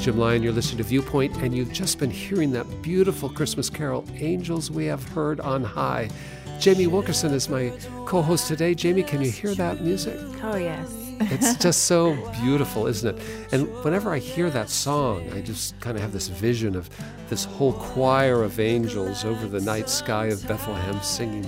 is Jim Lyon. You're listening to Viewpoint, and you've just been hearing that beautiful Christmas carol, Angels We Have Heard on High. Jamie Wilkerson is my co host today. Jamie, can you hear that music? Oh, yes. It's just so beautiful, isn't it? And whenever I hear that song, I just kind of have this vision of this whole choir of angels over the night sky of Bethlehem singing.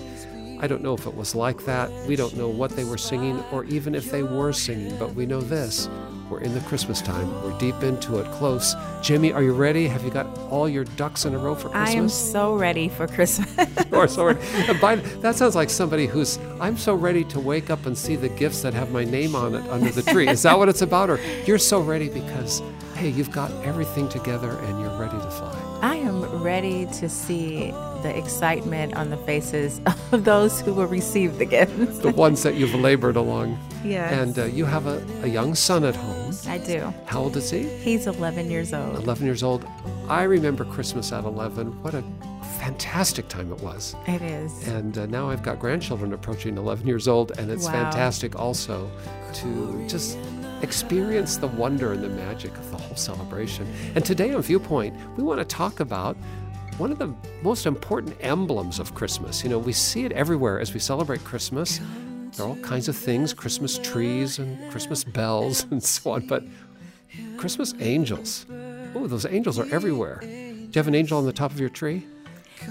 I don't know if it was like that. We don't know what they were singing or even if they were singing, but we know this. We're in the Christmas time. We're deep into it, close. Jamie, are you ready? Have you got all your ducks in a row for Christmas? I am so ready for Christmas. or sorry. And by, that sounds like somebody who's, I'm so ready to wake up and see the gifts that have my name on it under the tree. Is that what it's about? Or you're so ready because, hey, you've got everything together and you're ready to fly. I am ready to see the excitement on the faces of those who will receive the gifts. The ones that you've labored along. Yes. And uh, you have a, a young son at home. I do. How old is he? He's 11 years old. 11 years old. I remember Christmas at 11. What a fantastic time it was. It is. And uh, now I've got grandchildren approaching 11 years old, and it's Wow. fantastic also to just experience the wonder and the magic of the whole celebration. And today on Viewpoint, we want to talk about one of the most important emblems of Christmas. You know, we see it everywhere as we celebrate Christmas. There are all kinds of things Christmas trees and Christmas bells and so on, but Christmas angels. Oh, those angels are everywhere. Do you have an angel on the top of your tree?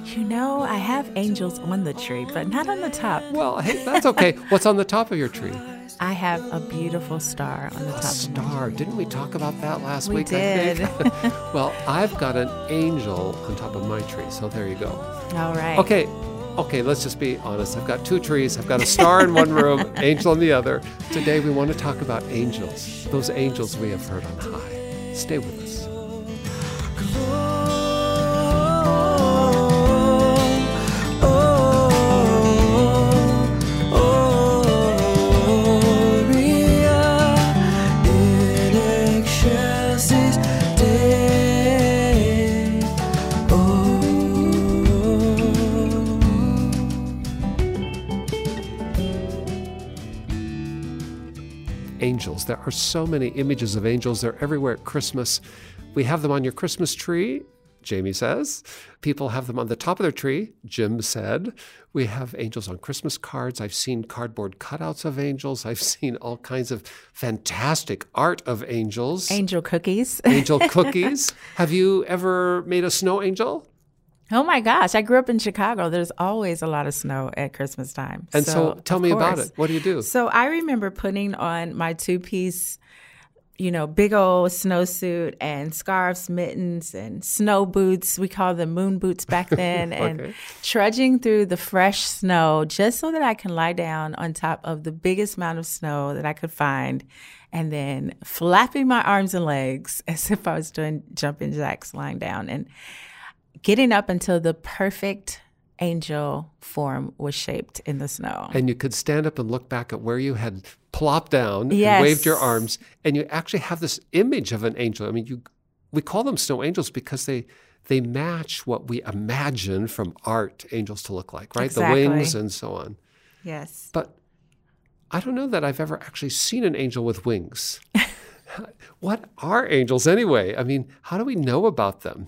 You know, I have angels on the tree, but not on the top. Well, hey, that's okay. What's on the top of your tree? I have a beautiful star on the A top. of my star. Didn't we talk about that last We week? did. I think? well, I've got an angel on top of my tree, so there you go. All right. Okay, okay, let's just be honest. I've got two trees. I've got a star in one room, angel in the other. Today we want to talk about angels, those angels we have heard on high. Stay with us. There are so many images of angels. They're everywhere at Christmas. We have them on your Christmas tree, Jamie says. People have them on the top of their tree, Jim said. We have angels on Christmas cards. I've seen cardboard cutouts of angels. I've seen all kinds of fantastic art of angels. Angel cookies. Angel cookies. Have you ever made a snow angel? Oh my gosh, I grew up in Chicago. There's always a lot of snow at Christmas time. And so, tell of me about it. What do you do? So I remember putting on my two piece, you know, big old snowsuit and scarves, mittens, and snow boots. We called them moon boots back then, and trudging through the fresh snow just so that I can lie down on top of the biggest amount of snow that I could find. And then flapping my arms and legs as if I was doing jumping jacks lying down and getting up until the perfect angel form was shaped in the snow. and you could stand up and look back at where you had plopped down and waved your arms, and you actually have this image of an angel. I mean, you we call them snow angels because they they match what we imagine from art angels to look like, right? Exactly. The wings and so on. yes. But I don't know that I've ever actually seen an angel with wings. what are angels anyway? I mean, how do we know about them?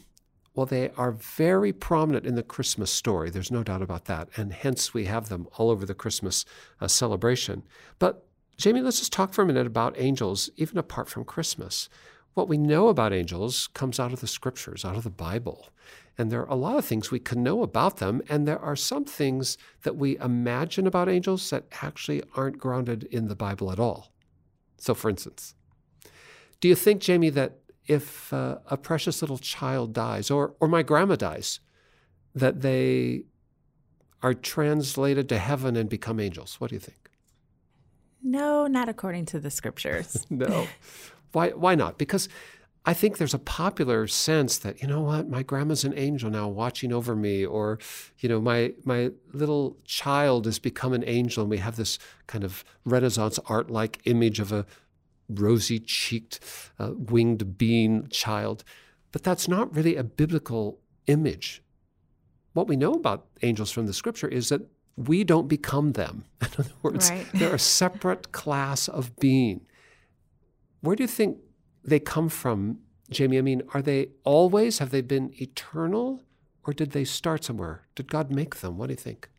Well, they are very prominent in the Christmas story. There's no doubt about that. And hence we have them all over the Christmas uh, celebration. But, Jamie, let's just talk for a minute about angels, even apart from Christmas. What we know about angels comes out of the scriptures, out of the Bible. And there are a lot of things we can know about them. And there are some things that we imagine about angels that actually aren't grounded in the Bible at all. So, for instance, do you think, Jamie, that if uh, a precious little child dies, or, or my grandma dies, that they are translated to heaven and become angels? What do you think? No, not according to the scriptures. No. why, why not? Because I think there's a popular sense that, you know what, my grandma's an angel now watching over me, or, you know, my, my little child has become an angel, and we have this kind of Renaissance art like image of a rosy cheeked, uh, winged being child. But that's not really a biblical image. What we know about angels from the scripture is that we don't become them. In other words, Right. they're a separate class of being. Where do you think they come from, Jamie? I mean, are they always, have they been eternal, or did they start somewhere? Did God make them? What do you think?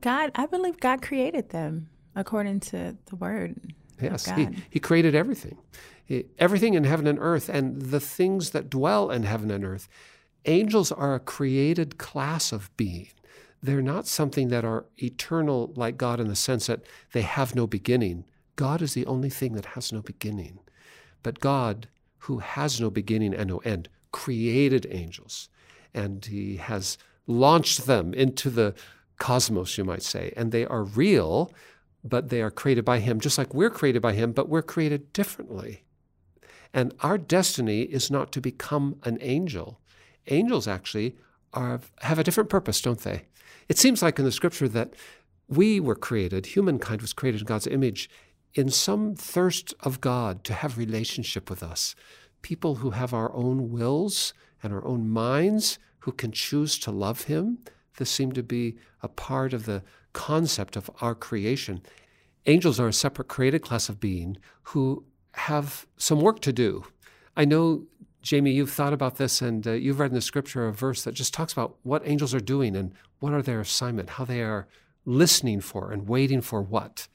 God, I believe God created them according to the word. Of Yes, he, he created everything. He- everything in heaven and earth, and the things that dwell in heaven and earth. Angels are a created class of being. They're not something that are eternal like God in the sense that they have no beginning. God is the only thing that has no beginning. But God, who has no beginning and no end, created angels. And he has launched them into the cosmos, you might say. And they are real, but they are created by him, just like we're created by him, but we're created differently. And our destiny is not to become an angel. Angels actually are, have a different purpose, don't they? It seems like in the scripture that we were created, humankind was created in God's image, in some thirst of God to have relationship with us. People who have our own wills and our own minds, who can choose to love Him. This seemed to be a part of the concept of our creation. Angels are a separate created class of being who have some work to do. I know, Jamie, you've thought about this and uh, you've read in the scripture a verse that just talks about what angels are doing and what are their assignment, how they are listening for and waiting for what.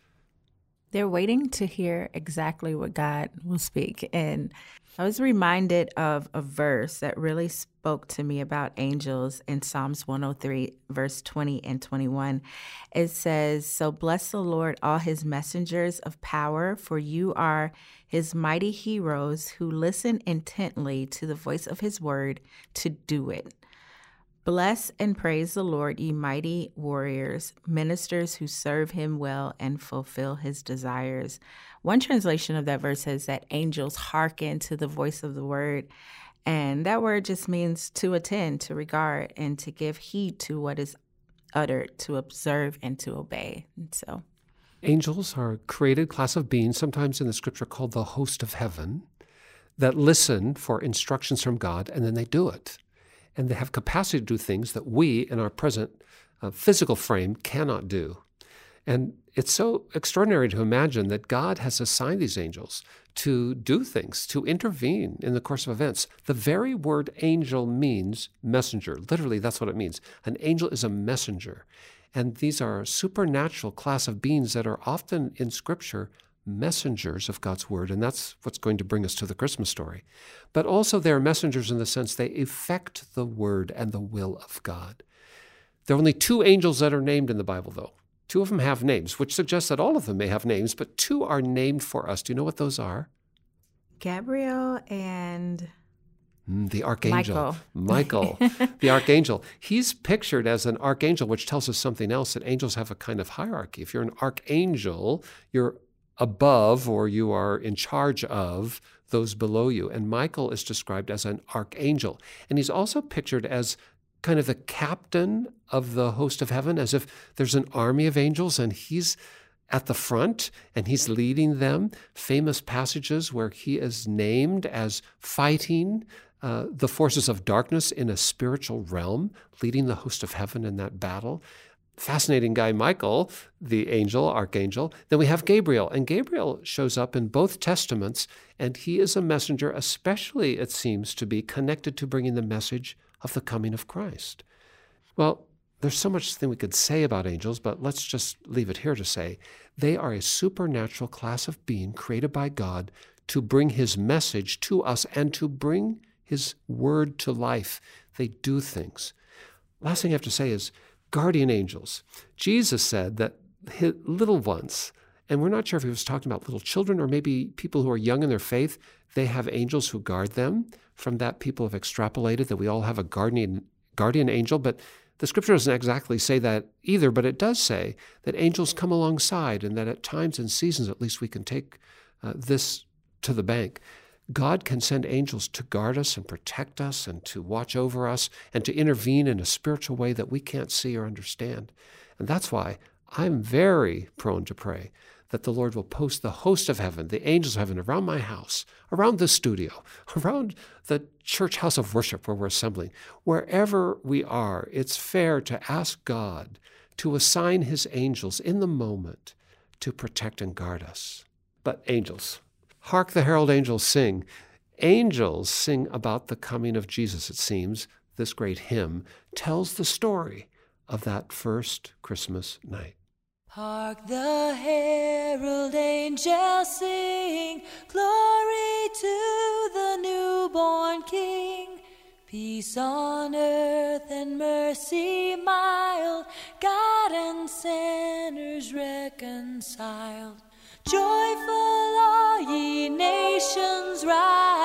They're waiting to hear exactly what God will speak. And I was reminded of a verse that really spoke to me about angels in Psalms 103, verse 20 and 21. It says, So bless the Lord, all his messengers of power, for you are his mighty heroes who listen intently to the voice of his word to do it. Bless and praise the Lord, ye mighty warriors, ministers who serve him well and fulfill his desires. One translation of that verse says that angels hearken to the voice of the word. And that word just means to attend, to regard, and to give heed to what is uttered, to observe and to obey. And so, Angels are a created class of beings, sometimes in the scripture called the host of heaven, that listen for instructions from God and then they do it. And they have capacity to do things that we in our present uh, physical frame cannot do. And it's so extraordinary to imagine that God has assigned these angels to do things, to intervene in the course of events. The very word angel means messenger. Literally, that's what it means. An angel is a messenger. And these are a supernatural class of beings that are often in Scripture messengers of God's word. And that's what's going to bring us to the Christmas story. But also, they're messengers in the sense they effect the word and the will of God. There are only two angels that are named in the Bible, though. Two of them have names, which suggests that all of them may have names, but two are named for us. Do you know what those are? Gabriel and Mm, the archangel. Michael. Michael, the archangel. He's pictured as an archangel, which tells us something else that angels have a kind of hierarchy. If you're an archangel, you're above or you are in charge of those below you. And Michael is described as an archangel. And he's also pictured as kind of the captain of the host of heaven, as if there's an army of angels and he's at the front and he's leading them. Famous passages where he is named as fighting uh, the forces of darkness in a spiritual realm, leading the host of heaven in that battle. Fascinating guy, Michael, the angel, archangel. Then we have Gabriel, and Gabriel shows up in both testaments, and he is a messenger, especially, it seems, to be connected to bringing the message of the coming of Christ. Well, there's so much thing we could say about angels, but let's just leave it here to say they are a supernatural class of being created by God to bring his message to us and to bring his word to life. They do things. Last thing I have to say is guardian angels. Jesus said that his little ones, and we're not sure if he was talking about little children or maybe people who are young in their faith, they have angels who guard them. From that, people have extrapolated that we all have a guardian, guardian angel, but the scripture doesn't exactly say that either, but it does say that angels come alongside and that at times and seasons, at least, we can take uh, this to the bank. God can send angels to guard us and protect us and to watch over us and to intervene in a spiritual way that we can't see or understand. And that's why I'm very prone to pray that the Lord will post the host of heaven, the angels of heaven, around my house, around the studio, around the church house of worship where we're assembling. Wherever we are, it's fair to ask God to assign his angels in the moment to protect and guard us. But angels, hark the herald angels sing. Angels sing about the coming of Jesus, it seems. This great hymn tells the story of that first Christmas night. Hark the herald angels sing, glory to the newborn King. Peace on earth and mercy mild, God and sinners reconciled. Joyful nations rise,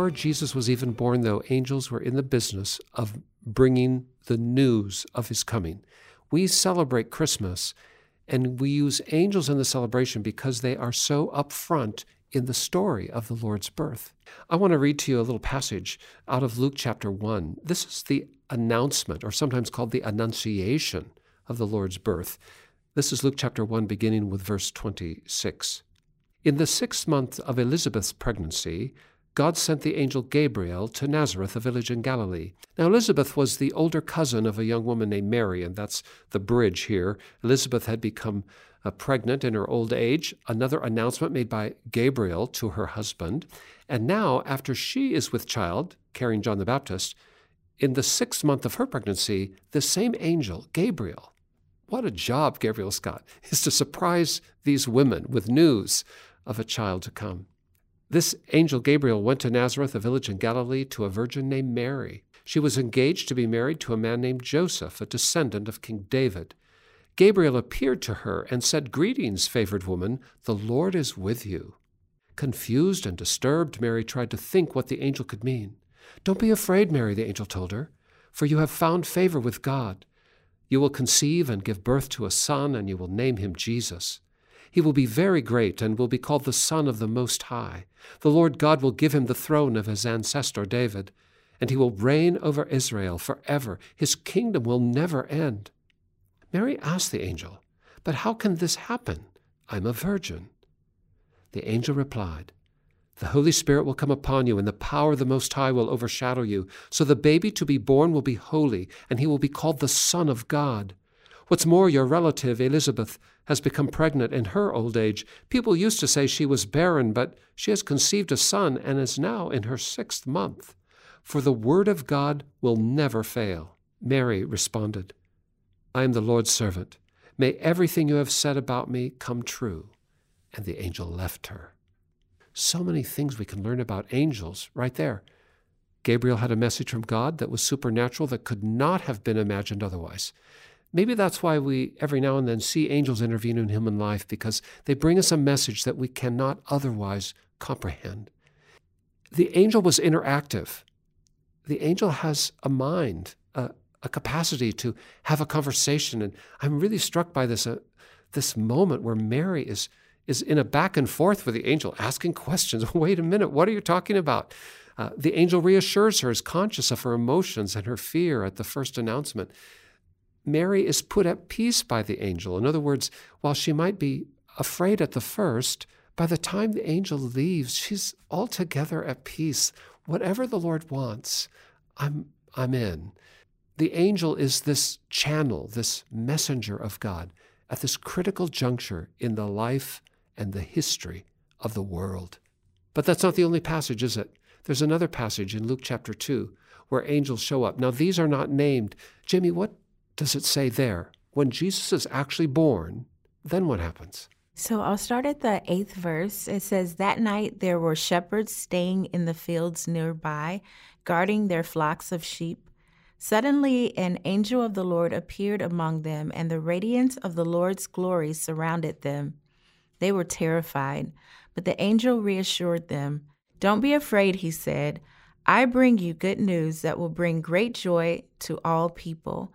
Before Jesus was even born, though, angels were in the business of bringing the news of his coming. We celebrate Christmas and we use angels in the celebration because they are so upfront in the story of the Lord's birth. I want to read to you a little passage out of Luke chapter 1. This is the announcement, or sometimes called the annunciation of the Lord's birth. This is Luke chapter 1, beginning with verse 26. In the sixth month of Elizabeth's pregnancy, God sent the angel Gabriel to Nazareth, a village in Galilee. Now, Elizabeth was the older cousin of a young woman named Mary, and that's the bridge here. Elizabeth had become uh, pregnant in her old age, another announcement made by Gabriel to her husband. And now, after she is with child, carrying John the Baptist, in the sixth month of her pregnancy, the same angel, Gabriel, what a job Gabriel's got, is to surprise these women with news of a child to come. This angel Gabriel went to Nazareth, a village in Galilee, to a virgin named Mary. She was engaged to be married to a man named Joseph, a descendant of King David. Gabriel appeared to her and said, Greetings, favored woman, the Lord is with you. Confused and disturbed, Mary tried to think what the angel could mean. Don't be afraid, Mary, the angel told her, for you have found favor with God. You will conceive and give birth to a son, and you will name him Jesus. He will be very great and will be called the Son of the Most High. The Lord God will give him the throne of his ancestor David, and he will reign over Israel forever. His kingdom will never end. Mary asked the angel, But how can this happen? I'm a virgin. The angel replied, The Holy Spirit will come upon you, and the power of the Most High will overshadow you. So the baby to be born will be holy, and he will be called the Son of God. What's more, your relative Elizabeth has become pregnant in her old age. People used to say she was barren, but she has conceived a son and is now in her sixth month. For the word of God will never fail. Mary responded, I am the Lord's servant. May everything you have said about me come true. And the angel left her. So many things we can learn about angels right there. Gabriel had a message from God that was supernatural that could not have been imagined otherwise. Maybe that's why we every now and then see angels intervene in human life because they bring us a message that we cannot otherwise comprehend. The angel was interactive. The angel has a mind, a, a capacity to have a conversation. And I'm really struck by this, uh, this moment where Mary is, is in a back and forth with the angel, asking questions. Wait a minute, what are you talking about? Uh, the angel reassures her, is conscious of her emotions and her fear at the first announcement. Mary is put at peace by the angel. In other words, while she might be afraid at the first, by the time the angel leaves, she's altogether at peace. Whatever the Lord wants, I'm, I'm in. The angel is this channel, this messenger of God at this critical juncture in the life and the history of the world. But that's not the only passage, is it? There's another passage in Luke chapter 2 where angels show up. Now, these are not named. Jamie, what does it say there? When Jesus is actually born, then what happens? So I'll start at the eighth verse. It says, That night there were shepherds staying in the fields nearby, guarding their flocks of sheep. Suddenly, an angel of the Lord appeared among them, and the radiance of the Lord's glory surrounded them. They were terrified, but the angel reassured them. Don't be afraid, he said. I bring you good news that will bring great joy to all people.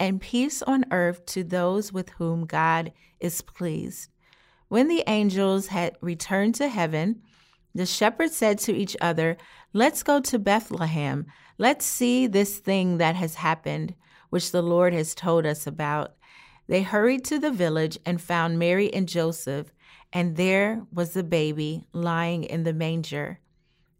and peace on earth to those with whom God is pleased. When the angels had returned to heaven, the shepherds said to each other, Let's go to Bethlehem. Let's see this thing that has happened, which the Lord has told us about. They hurried to the village and found Mary and Joseph, and there was the baby lying in the manger.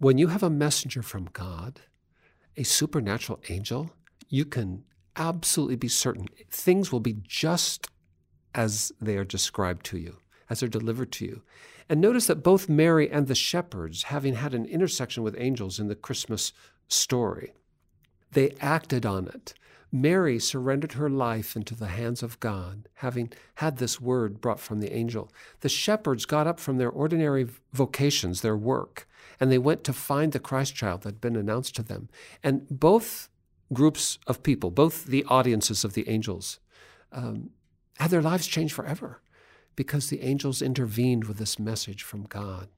When you have a messenger from God, a supernatural angel, you can absolutely be certain things will be just as they are described to you, as they're delivered to you. And notice that both Mary and the shepherds, having had an intersection with angels in the Christmas story, they acted on it. Mary surrendered her life into the hands of God, having had this word brought from the angel. The shepherds got up from their ordinary vocations, their work, and they went to find the Christ child that had been announced to them. And both groups of people, both the audiences of the angels, um, had their lives changed forever because the angels intervened with this message from God.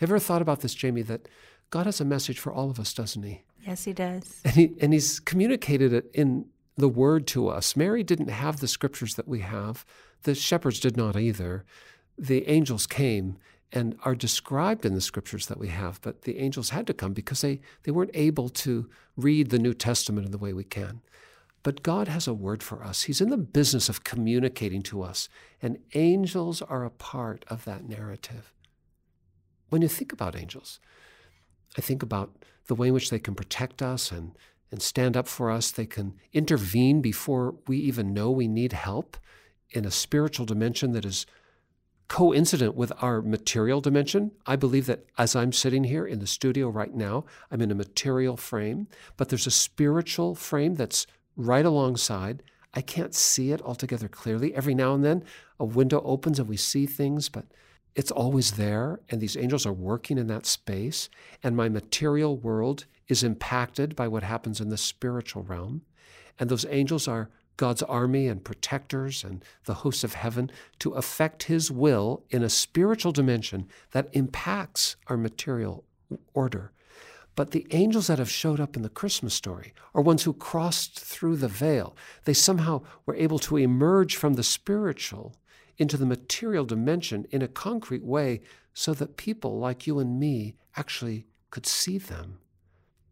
Have you ever thought about this, Jamie, that God has a message for all of us, doesn't He? Yes, he does. And, he, and He's communicated it in the Word to us. Mary didn't have the scriptures that we have, the shepherds did not either. The angels came and are described in the scriptures that we have, but the angels had to come because they, they weren't able to read the New Testament in the way we can. But God has a word for us. He's in the business of communicating to us, and angels are a part of that narrative. when you think about angels, I think about the way in which they can protect us and, and stand up for us. They can intervene before we even know we need help in a spiritual dimension that is coincident with our material dimension. I believe that as I'm sitting here in the studio right now, I'm in a material frame, but there's a spiritual frame that's right alongside. I can't see it altogether clearly. Every now and then, a window opens and we see things, but it's always there. And these angels are working in that space. And my material world is impacted by what happens in the spiritual realm. And those angels are God's army and protectors and the hosts of heaven to effect his will in a spiritual dimension that impacts our material order. But the angels that have showed up in the Christmas story are ones who crossed through the veil. They somehow were able to emerge from the spiritual into the material dimension in a concrete way so that people like you and me actually could see them.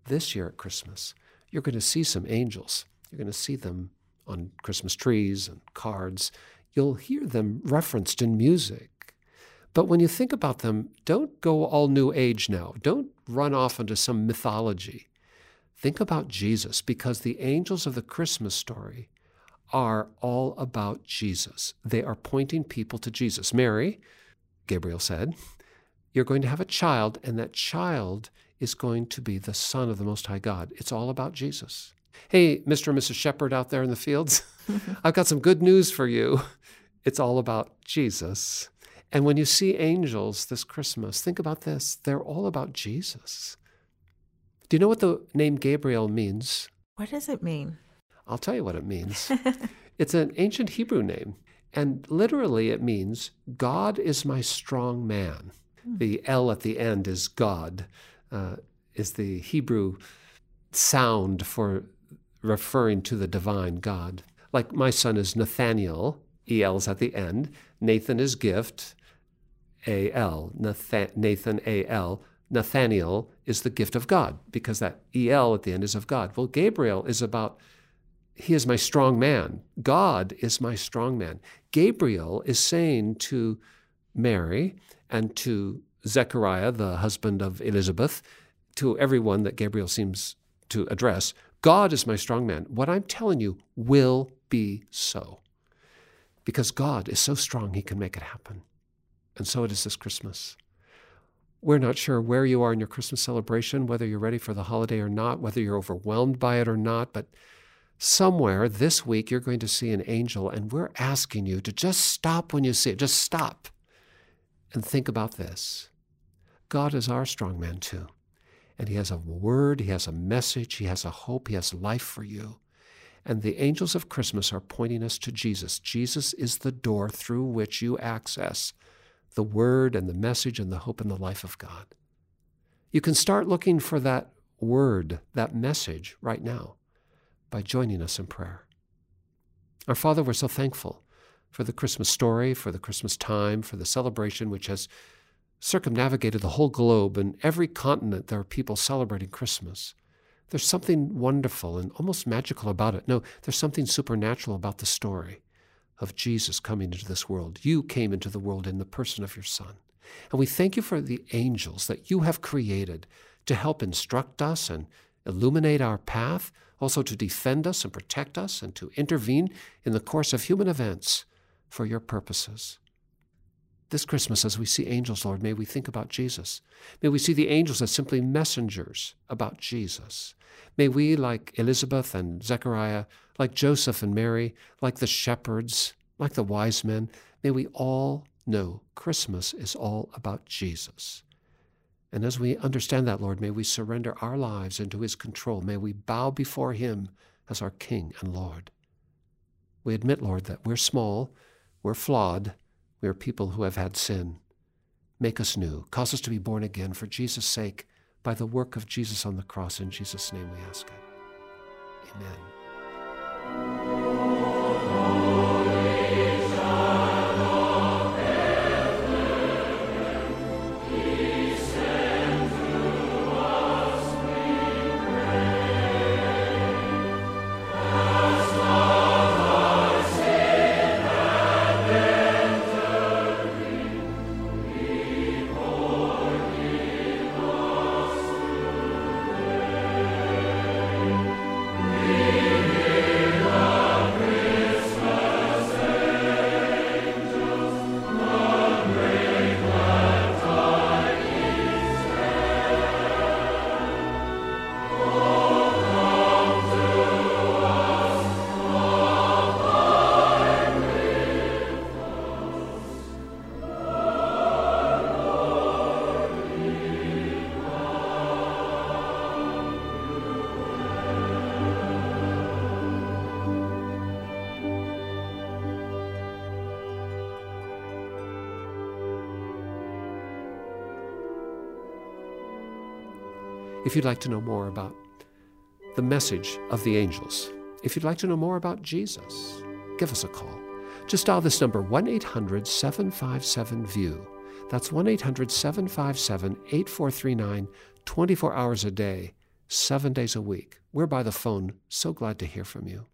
This year at Christmas, you're going to see some angels. You're going to see them on Christmas trees and cards. You'll hear them referenced in music. But when you think about them, don't go all New Age now. Don't run off into some mythology. Think about Jesus because the angels of the Christmas story are all about Jesus. They are pointing people to Jesus. Mary, Gabriel said, you're going to have a child, and that child is going to be the Son of the Most High God. It's all about Jesus. Hey, Mr. and Mrs. Shepherd out there in the fields, I've got some good news for you. It's all about Jesus. And when you see angels this Christmas, think about this. They're all about Jesus. Do you know what the name Gabriel means? What does it mean? I'll tell you what it means. it's an ancient Hebrew name, and literally it means God is my strong man. The L at the end is God, uh, is the Hebrew sound for referring to the divine God. Like my son is Nathaniel, EL's at the end. Nathan is gift, AL. Nathan, Nathan, AL. Nathaniel is the gift of God because that EL at the end is of God. Well, Gabriel is about, he is my strong man. God is my strong man. Gabriel is saying to Mary and to Zechariah, the husband of Elizabeth, to everyone that Gabriel seems to address, God is my strong man. What I'm telling you will be so. Because God is so strong, he can make it happen. And so it is this Christmas. We're not sure where you are in your Christmas celebration, whether you're ready for the holiday or not, whether you're overwhelmed by it or not, but somewhere this week you're going to see an angel, and we're asking you to just stop when you see it. Just stop and think about this. God is our strong man too. And he has a word, he has a message, he has a hope, he has life for you. And the angels of Christmas are pointing us to Jesus. Jesus is the door through which you access the word and the message and the hope and the life of God. You can start looking for that word, that message right now by joining us in prayer. Our Father, we're so thankful for the Christmas story, for the Christmas time, for the celebration which has circumnavigated the whole globe and every continent there are people celebrating Christmas. There's something wonderful and almost magical about it. No, there's something supernatural about the story of Jesus coming into this world. You came into the world in the person of your Son. And we thank you for the angels that you have created to help instruct us and illuminate our path, also to defend us and protect us and to intervene in the course of human events for your purposes. This Christmas, as we see angels, Lord, may we think about Jesus. May we see the angels as simply messengers about Jesus. May we, like Elizabeth and Zechariah, like Joseph and Mary, like the shepherds, like the wise men, may we all know Christmas is all about Jesus. And as we understand that, Lord, may we surrender our lives into His control. May we bow before Him as our King and Lord. We admit, Lord, that we're small, we're flawed, we are people who have had sin. Make us new. Cause us to be born again for Jesus' sake by the work of Jesus on the cross. In Jesus' name we ask it. Amen. If you'd like to know more about the message of the angels, if you'd like to know more about Jesus, give us a call. Just dial this number 1 800 757 VIEW. That's 1 800 757 8439, 24 hours a day, seven days a week. We're by the phone. So glad to hear from you.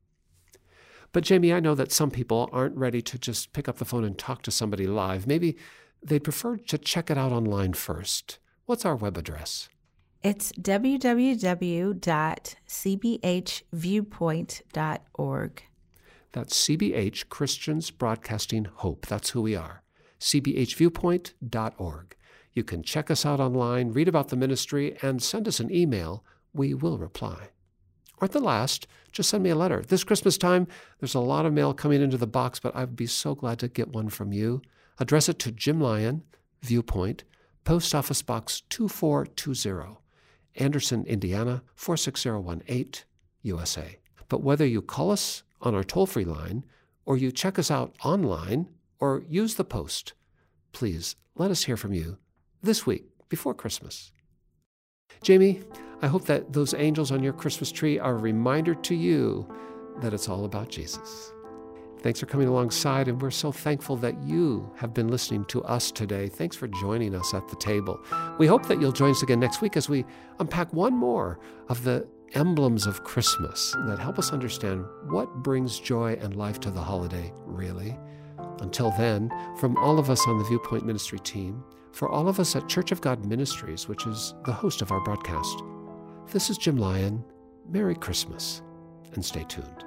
But, Jamie, I know that some people aren't ready to just pick up the phone and talk to somebody live. Maybe they'd prefer to check it out online first. What's our web address? It's www.cbhviewpoint.org. That's CBH Christians Broadcasting Hope. That's who we are. CBHviewpoint.org. You can check us out online, read about the ministry, and send us an email. We will reply. Or at the last, just send me a letter. This Christmas time, there's a lot of mail coming into the box, but I'd be so glad to get one from you. Address it to Jim Lyon, Viewpoint, Post Office Box 2420, Anderson, Indiana 46018, USA. But whether you call us on our toll free line, or you check us out online, or use the post, please let us hear from you this week before Christmas. Jamie, I hope that those angels on your Christmas tree are a reminder to you that it's all about Jesus. Thanks for coming alongside, and we're so thankful that you have been listening to us today. Thanks for joining us at the table. We hope that you'll join us again next week as we unpack one more of the emblems of Christmas that help us understand what brings joy and life to the holiday, really. Until then, from all of us on the Viewpoint Ministry team, for all of us at Church of God Ministries, which is the host of our broadcast, this is Jim Lyon. Merry Christmas, and stay tuned.